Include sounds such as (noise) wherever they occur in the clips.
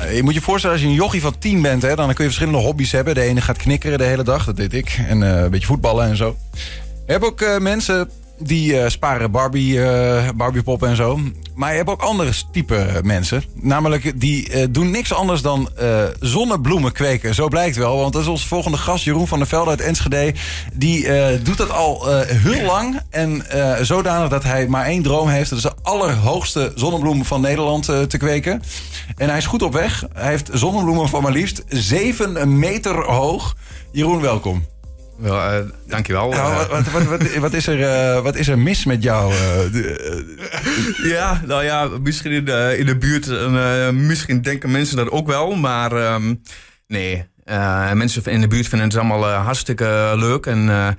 Eh, Je moet je voorstellen, als je een jochie van 10 bent, hè, dan kun je verschillende hobby's hebben. De ene gaat knikkeren de hele dag, dat deed ik. En eh, een beetje voetballen en zo. Je hebt ook eh, mensen die eh, sparen Barbie, eh Barbiepoppen en zo. Maar je hebt ook andere type mensen. Namelijk, die eh, doen niks anders dan zonnebloemen kweken. Zo blijkt wel, want dat is onze volgende gast, Jeroen van der Velde uit Enschede. Die doet dat al heel lang. En zodanig dat hij maar één droom heeft. Dat is de allerhoogste zonnebloem van Nederland te kweken. En hij is goed op weg. Hij heeft zonnebloemen van maar liefst 7 meter hoog. Jeroen, welkom. Wel, eh, dankjewel. Nou, wat, wat, wat, wat, is er, eh, wat is er mis met jou? eh, ja, nou ja, misschien in de, in de buurt. misschien denken mensen dat ook wel. Maar ehm, nee, mensen in de buurt vinden het allemaal hartstikke leuk. En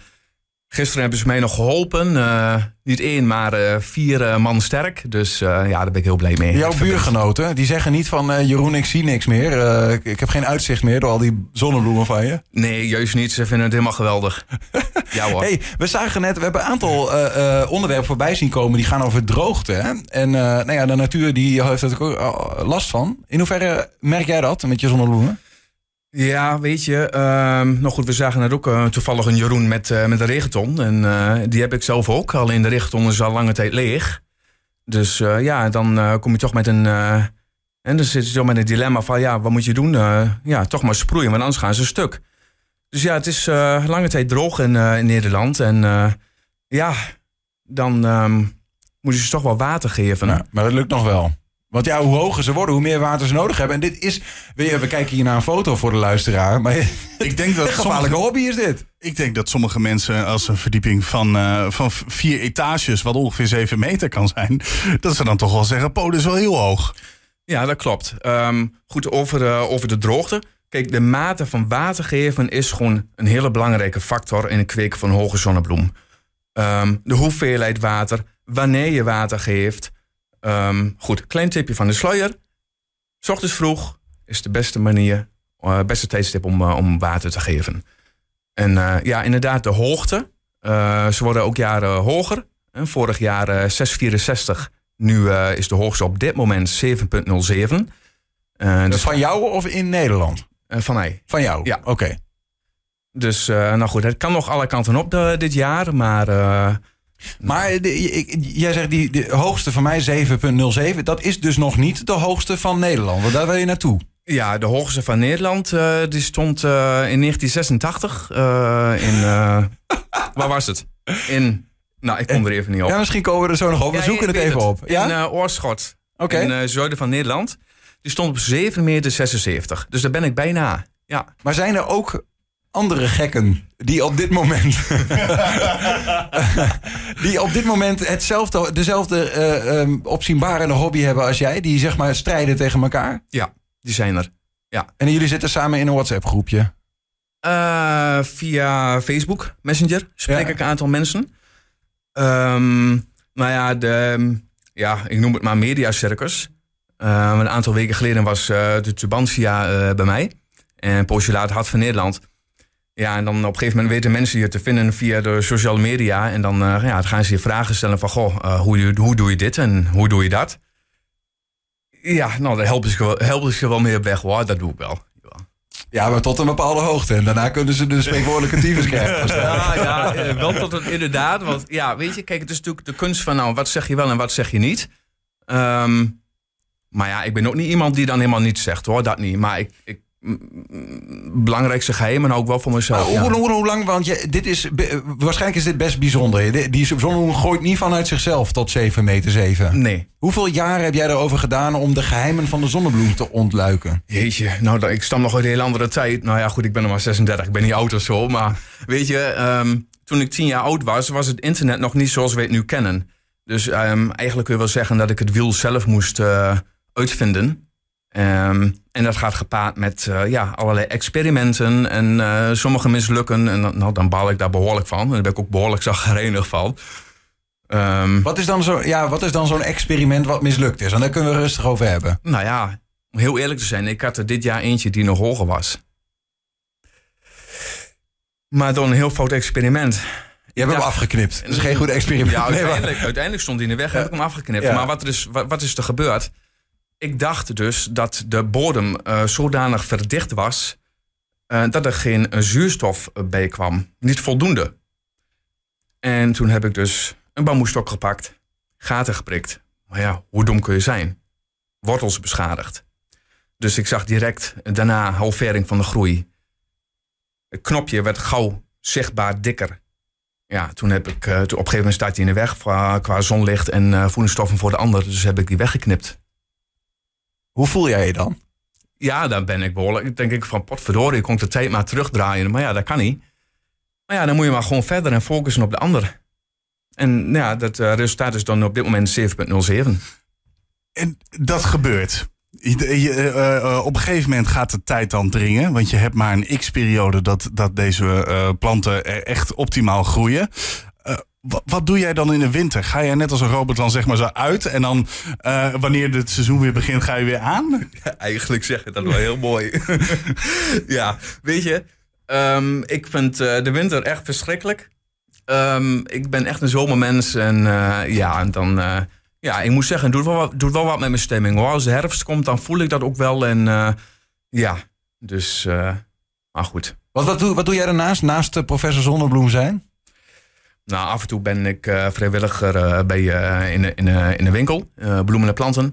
gisteren hebben ze mij nog geholpen. Eh, niet één, maar eh, vier eh, man sterk. Dus ja, daar ben ik heel blij mee. jouw buurgenoten, die zeggen niet van... Jeroen, ik zie niks meer. ik, ik heb geen uitzicht meer door al die zonnebloemen van je. Nee, juist niet. Ze vinden het helemaal geweldig. (laughs) ja hoor. hey, we zagen net, we hebben een aantal onderwerpen voorbij zien komen... die gaan over droogte. Hè? En nou ja, de natuur die heeft er ook last van. In hoeverre merk jij dat met je zonnebloemen? Ja, weet je. ehm nou goed, we zagen net ook eh, toevallig een Jeroen met, eh, met een regenton. En eh, die heb ik zelf ook. Alleen de regenton is al lange tijd leeg. Dus ja, dan kom je toch met een... en dan zit je toch met een dilemma van... Ja, wat moet je doen? Ja, toch maar sproeien, want anders gaan ze stuk. Dus ja, het is lange tijd droog in, in Nederland. En ja, dan ehm, moet je ze toch wel water geven. Maar dat lukt nog wel. Want ja, hoe hoger ze worden, hoe meer water ze nodig hebben. En dit is, we kijken hier naar een foto voor de luisteraar. Maar (laughs) Ik denk dat een gevaarlijke sommige, hobby is dit. ik denk dat sommige mensen als een verdieping van, eh, van vier etages, wat ongeveer zeven meter kan zijn, dat ze dan toch wel zeggen, po, dat is wel heel hoog. Ja, dat klopt. Ehm, goed, over, eh, over de droogte. Kijk, de mate van water geven is gewoon een hele belangrijke factor in het kweken van hoge zonnebloem. Ehm, de hoeveelheid water, wanneer je water geeft. Ehm, goed, klein tipje van de sluier. 's ochtends vroeg is de beste manier, eh beste tijdstip om, eh, om water te geven. En eh, ja, inderdaad, de hoogte. Ze worden ook jaren hoger. En vorig jaar eh, 664. Nu is de hoogste op dit moment 7,07. Eh, dus Van jou of in Nederland? van mij. Van jou? Ja. Oké. Dus nou goed, het kan nog alle kanten op de- dit jaar. Maar Maar de- ik- jij zegt die de hoogste van mij 7,07. Dat is dus nog niet de hoogste van Nederland. Want daar wil je naartoe. ja, de hoogste van Nederland eh, die stond eh, in 1986 eh, in... waar was het? In... Nou, ik kom er even niet op. Ja, misschien komen we er zo nog op. We Ja, zoeken het even op. Ja? In Oorschot. In het zuiden van Nederland. Die stond op 7,76 meter. Dus daar ben ik bijna. Ja. Maar zijn er ook andere gekken die op dit moment... (laughs) die op dit moment hetzelfde, dezelfde ehm, opzienbarende hobby hebben als jij? Die zeg maar strijden tegen elkaar? Ja, die zijn er. En jullie zitten samen in een WhatsApp groepje? Eh, via Facebook Messenger spreek Ja. ik een aantal mensen. Ehm nou ja, de, ja, ik noem het maar mediacircus. Een aantal weken geleden was eh, de Tubantia bij mij. En later Hart van Nederland. Ja, en dan op een gegeven moment weten mensen je te vinden via de sociale media. En dan, eh, ja, dan gaan ze je vragen stellen van... Goh, eh, hoe, doe- hoe doe je dit en hoe doe je dat? Ja, nou, daar helpen ze, helpen ze wel mee op weg hoor. Dat doe ik wel. Ja. Maar tot een bepaalde hoogte. En daarna kunnen ze de (laughs) spreekwoordelijke tyfus krijgen. Ja, ja eh, wel tot het inderdaad. Want ja, weet je, kijk, het is natuurlijk de kunst van nou, wat zeg je wel en wat zeg je niet. Ehm, maar ja, ik ben ook niet iemand die dan helemaal niets zegt hoor, dat niet. Maar ik, ik belangrijkste geheim en ook wel voor mezelf. hoe, ja. hoe, hoe, hoe lang? Want je, dit is, waarschijnlijk is dit best bijzonder. Die, die zonnebloem gooit niet vanuit zichzelf tot 7 meter 7. Nee. Hoeveel jaar heb jij erover gedaan om de geheimen van de zonnebloem te ontluiken? Jeetje, nou, ik stam nog uit een heel andere tijd. Nou ja, goed, ik ben nog maar 36, ik ben niet oud of zo. Maar weet je, ehm, toen ik tien jaar oud was, was het internet nog niet zoals we het nu kennen. Dus ehm, eigenlijk kun je wel zeggen dat ik het wiel zelf moest eh, uitvinden. Ehm, en dat gaat gepaard met eh, ja, allerlei experimenten en eh, sommige mislukken. En dan- nou, dan baal ik daar behoorlijk van. En daar ben ik ook behoorlijk zagrijnig van. Ehm, Wat is dan zo- ja, wat is dan zo'n experiment wat mislukt is? En daar kunnen we rustig over hebben. Nou ja, om heel eerlijk te zijn, ik had er dit jaar eentje die nog hoger was. Maar door een heel fout experiment. Je hebt hem afgeknipt. Dat is geen goed experiment. Ja, uiteindelijk, uiteindelijk stond hij in de weg, heb ik hem afgeknipt. Ja. Maar wat er, is, wat, wat is er gebeurd? Ik dacht dus dat de bodem uh, zodanig verdicht was uh, dat er geen zuurstof bij kwam. Niet voldoende. En toen heb ik dus een bamboestok gepakt, gaten geprikt. Maar ja, hoe dom kun je zijn? Wortels beschadigd. Dus ik zag direct daarna halvering van de groei. Het knopje werd gauw zichtbaar dikker. Ja, toen heb ik, op een gegeven moment staat hij in de weg qua, zonlicht en voedingsstoffen voor de ander. Dus heb ik die weggeknipt. Hoe voel jij je dan? Ja, dan ben ik behoorlijk. denk ik van potverdorie, ik kon de tijd maar terugdraaien. Maar ja, dat kan niet. Maar ja, dan moet je maar gewoon verder en focussen op de ander. En ja, dat uh, resultaat is dan op dit moment 7,07. En dat gebeurt. Je, uh, op een gegeven moment gaat de tijd dan dringen. Want je hebt maar een x-periode dat, dat deze uh, planten echt optimaal groeien. Wat doe jij dan in de winter? Ga jij net als een robot dan zeg maar zo uit en dan wanneer het seizoen weer begint, ga je weer aan? (laughs) Ja, eigenlijk zeg je dat wel heel mooi. (laughs) ja, weet je, um, ik vind de winter echt verschrikkelijk. Um, ik ben echt een zomermens en ja, en dan ja, ik moet zeggen, het doet wel, doet wel wat met mijn stemming hoor. Als de herfst komt, dan voel ik dat ook wel. En uh, ja, dus, uh, maar goed. Wat, wat, doe, wat doe jij daarnaast, naast professor Zonnebloem zijn? Nou, af en toe ben ik vrijwilliger bij, in, in, in de winkel, bloemen en planten.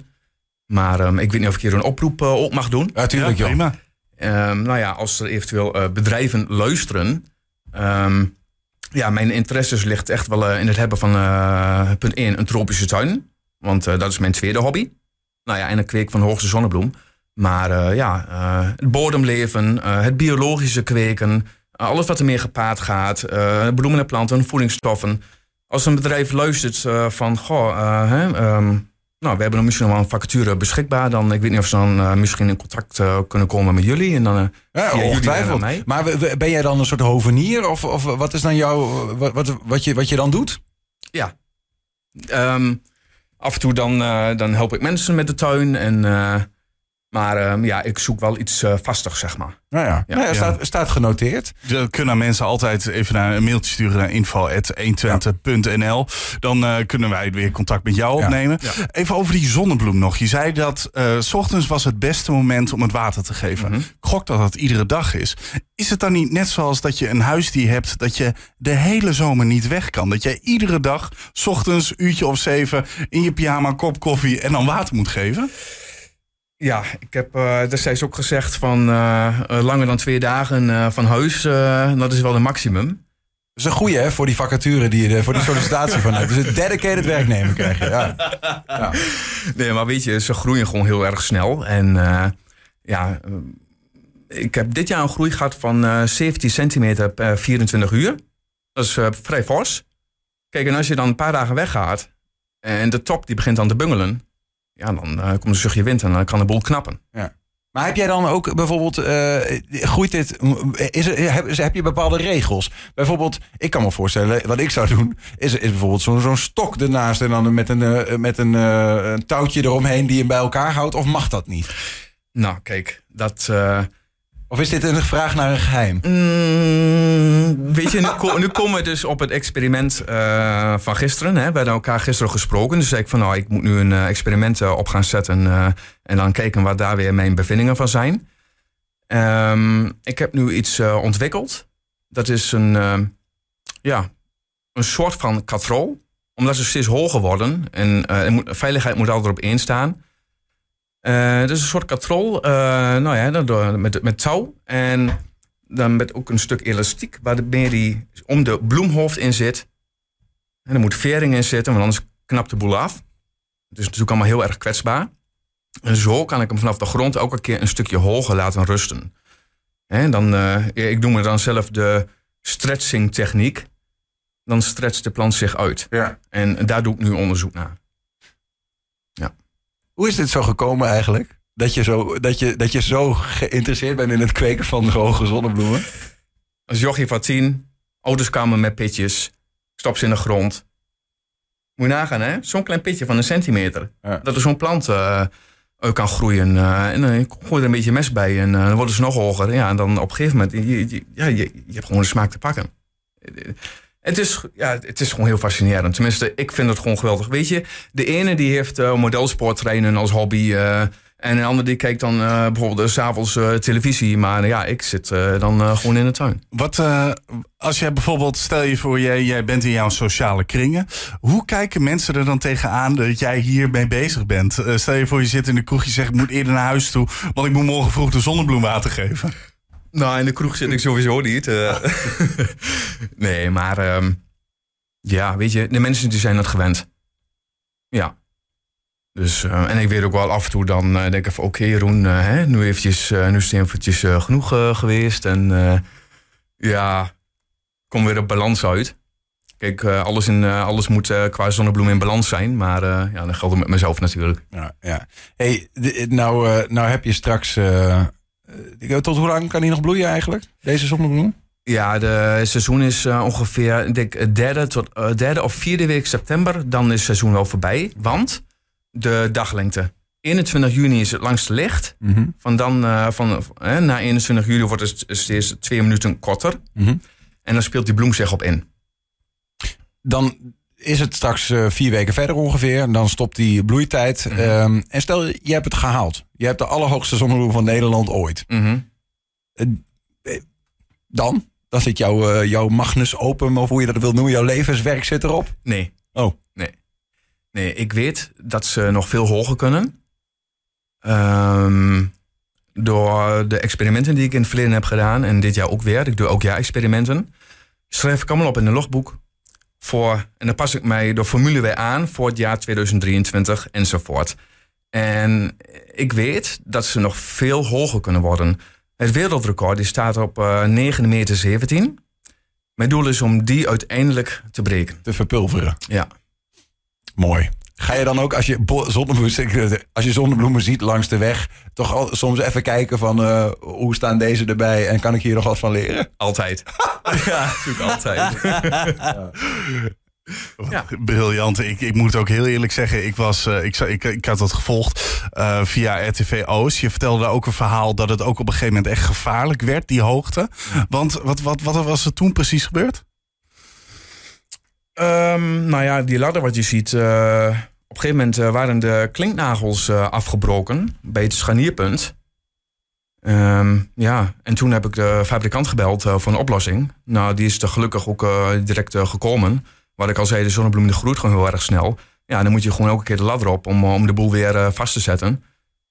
Maar um, ik weet niet of ik hier een oproep op mag doen. Ja, tuurlijk, ja, prima. Um, nou ja, als er eventueel bedrijven luisteren... Um, ja, mijn interesses ligt echt wel in het hebben van punt 1, een tropische tuin. Want uh, dat is mijn tweede hobby. Nou ja, en een kweek van de hoogste zonnebloem. Maar uh, ja, uh, het bodemleven, het biologische kweken, alles wat er meer gepaard gaat, bloemen en planten, voedingsstoffen. Als een bedrijf luistert van, goh, hè, um, nou, we hebben misschien nog wel een vacature beschikbaar. Dan, ik weet niet of ze dan misschien in contact kunnen komen met jullie. En dan, ja, ongetwijfeld. Mij. Maar ben jij dan een soort hovenier? Of, of wat is dan jouw, wat, wat, wat, je, wat je dan doet? Ja. Um, af en toe dan, dan help ik mensen met de tuin. En, maar uh, ja, ik zoek wel iets vastigs, zeg maar. Nou ja, ja. Nou ja, staat, staat genoteerd. Dan kunnen mensen altijd even naar een mailtje sturen naar info.120.nl. Dan kunnen wij weer contact met jou opnemen. Even over die zonnebloem nog. Je zei dat s ochtends was het beste moment om het water te geven. Mm -hmm. Ik gok dat dat iedere dag is. Is het dan niet net zoals dat je een huisdier hebt... dat je de hele zomer niet weg kan? Dat jij iedere dag, s ochtends, uurtje of zeven... in je pyjama, kop koffie en dan water moet geven? Ja, ik heb uh, destijds ook gezegd van uh, langer dan twee dagen uh, van huis, dat is wel een maximum. Dat is een goeie hè, voor die vacature, die je, voor die sollicitatie vanuit. Dus een dedicated werknemer krijg je. Ja. ja. Nee, maar weet je, ze groeien gewoon heel erg snel. En ja, ik heb dit jaar een groei gehad van 17 centimeter per 24 uur. Dat is vrij fors. Kijk, en als je dan een paar dagen weggaat en de top die begint dan te bungelen ja, dan uh, komt een zuchtje wind en dan kan de boel knappen. Ja. Maar heb jij dan ook bijvoorbeeld, uh, groeit dit, is er, heb, heb, je bepaalde regels? Bijvoorbeeld, ik kan me voorstellen, wat ik zou doen, is, is bijvoorbeeld zo'n zo'n stok ernaast en dan met een, uh, met een, een touwtje eromheen die hem bij elkaar houdt, of mag dat niet? Nou, kijk, dat, of is dit een vraag naar een geheim? Mm, weet je, nu, (laughs) nu, komen we dus op het experiment uh, van gisteren. Hè. We hebben elkaar gisteren gesproken. Dus zei ik van nou, ik moet nu een uh, experiment uh, op gaan zetten. en dan kijken wat daar weer mijn bevindingen van zijn. Um, ik heb nu iets ontwikkeld. Dat is een, ja, een soort van katrol. Omdat ze steeds hoger worden. En moet, veiligheid moet altijd op één staan. Uh, dus een soort katrol, uh, nou ja, door, met, met touw. En dan met ook een stuk elastiek, waarmee die om de bloemhoofd in zit. En er moet vering in zitten, want anders knapt de boel af. Dus het is natuurlijk allemaal heel erg kwetsbaar. En zo kan ik hem vanaf de grond elke keer een stukje hoger laten rusten. En dan, uh, ik noem het dan zelf de stretching techniek. Dan stretcht de plant zich uit. Ja. En daar doe ik nu onderzoek naar. Hoe is dit zo gekomen eigenlijk? Dat je zo, dat je, dat je zo geïnteresseerd bent in het kweken van hoge zonnebloemen? Als jochie van tien, ouders kwamen met pitjes, stop ze in de grond. Moet je nagaan, hè? Zo'n klein pitje van een centimeter. Dat er zo'n plant uh, kan groeien. Uh, en dan gooi je er een beetje mes bij en uh, dan worden ze nog hoger. Ja, en dan op een gegeven moment, je, je, ja, je, je hebt gewoon de smaak te pakken. Het is, ja, het is gewoon heel fascinerend. Tenminste, ik vind het gewoon geweldig. Weet je, de ene die heeft uh, modelsporttrainen als hobby. Uh, En een ander die kijkt dan uh, bijvoorbeeld s'avonds televisie. Maar ja, ik zit dan gewoon in de tuin. Wat als jij bijvoorbeeld, stel je voor, jij, jij bent in jouw sociale kringen. Hoe kijken mensen er dan tegenaan dat jij hiermee bezig bent? stel je voor, je zit in de kroeg, je zegt ik moet eerder naar huis toe. Want ik moet morgen vroeg de zonnebloemwater geven. Nou, in de kroeg zit ik sowieso niet. (laughs) nee, maar ehm, ja, weet je, de mensen die zijn dat gewend. Ja. Dus, uh, en ik weet ook wel af en toe dan uh, denk ik van oké okay, Jeroen, uh, hè, nu, eventjes, nu is het eventjes genoeg geweest. En ja, kom weer op balans uit. Kijk, alles, in, alles moet qua zonnebloem in balans zijn. Maar ja, dat geldt met mezelf natuurlijk. Ja, ja. Hey, nou, nou heb je straks... tot hoe lang kan hij nog bloeien eigenlijk, deze zonnebloem? Ja, de seizoen is ongeveer denk, derde, tot, derde of vierde week september. Dan is het seizoen wel voorbij. Want de daglengte. 21 juni is het langste licht. Mhm. Van dan, uh, van, na 21 juli wordt het steeds twee minuten korter. Mhm. En dan speelt die bloem zich op in. Dan is het straks uh, vier weken verder ongeveer. En dan stopt die bloeitijd. Mhm. Um, en stel, je hebt het gehaald. Je hebt de allerhoogste zonnebloem van Nederland ooit. dan? Dan zit jouw, jouw Magnus open, of hoe je dat wil noemen. Jouw levenswerk zit erop? Nee. Oh. Nee. Nee, ik weet dat ze nog veel hoger kunnen. Um, door de experimenten die ik in het verleden heb gedaan. En dit jaar ook weer. Ik doe ook jaar experimenten. Schrijf ik allemaal op in een logboek. Voor, en dan pas ik mij de formule weer aan voor het jaar 2023 enzovoort. En ik weet dat ze nog veel hoger kunnen worden. Het wereldrecord die staat op uh, eh, 9 meter 17. Mijn doel is om die uiteindelijk te breken. Te verpulveren. Ja. Mooi. Ga je dan ook als je zonnebloemen, als je zonnebloemen ziet langs de weg, toch al, soms even kijken van uh, hoe staan deze erbij en kan ik hier nog wat van leren? Altijd. (laughs) ja, natuurlijk altijd. (laughs) ja. Ja. Briljant. Ik, ik moet ook heel eerlijk zeggen, ik, was, uh, ik, ik, ik had dat gevolgd uh, via RTV Oost. Je vertelde ook een verhaal dat het ook op een gegeven moment echt gevaarlijk werd, die hoogte. Want wat, wat, wat was er toen precies gebeurd? Um, nou ja, die ladder wat je ziet. Uh, op een gegeven moment uh, waren de klinknagels uh, afgebroken bij het scharnierpunt. Um, ja, en toen heb ik de fabrikant gebeld voor een oplossing. Nou, die is er gelukkig ook direct gekomen. Wat ik al zei, de zonnebloem groeit gewoon heel erg snel. Ja, dan moet je gewoon elke keer de ladder op om, om de boel weer vast te zetten.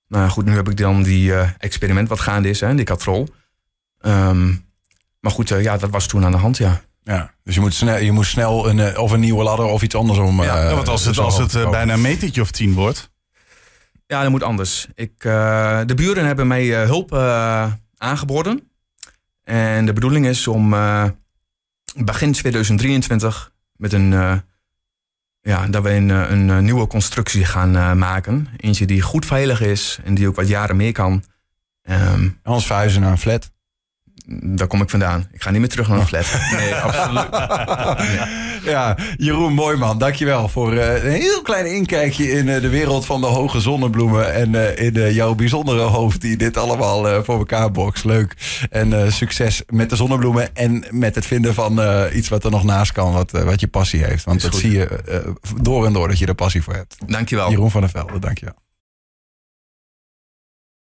Nou goed, nu heb ik dan die experiment wat gaande is, hè, die katrol. Um, maar goed, ja, dat was toen aan de hand, ja. Ja, dus je moet snel, je moet snel een, eh, of een nieuwe ladder of iets anders om. Ja, uh, want als het, als het uh, bijna een metertje of tien wordt. Ja, dat moet anders. Ik, uh, de buren hebben mij hulp aangeboden. En de bedoeling is om begin 2023 met een. ja, dat we een, een, nieuwe constructie gaan maken. Eentje die goed veilig is en die ook wat jaren mee kan. Um, anders verhuizen naar een flat daar kom ik vandaan. Ik ga niet meer terug naar een flat. (laughs) Nee, absoluut. (laughs) Ja, Jeroen Mooiman, dankjewel voor uh, een heel klein inkijkje in uh, de wereld van de hoge zonnebloemen. En uh, in jouw bijzondere hoofd die dit allemaal voor elkaar bokst. Leuk. En succes met de zonnebloemen en met het vinden van iets wat er nog naast kan, wat, wat je passie heeft. Want dat zie je door en door dat je er passie voor hebt. Dankjewel. Jeroen van der Velde, dankjewel.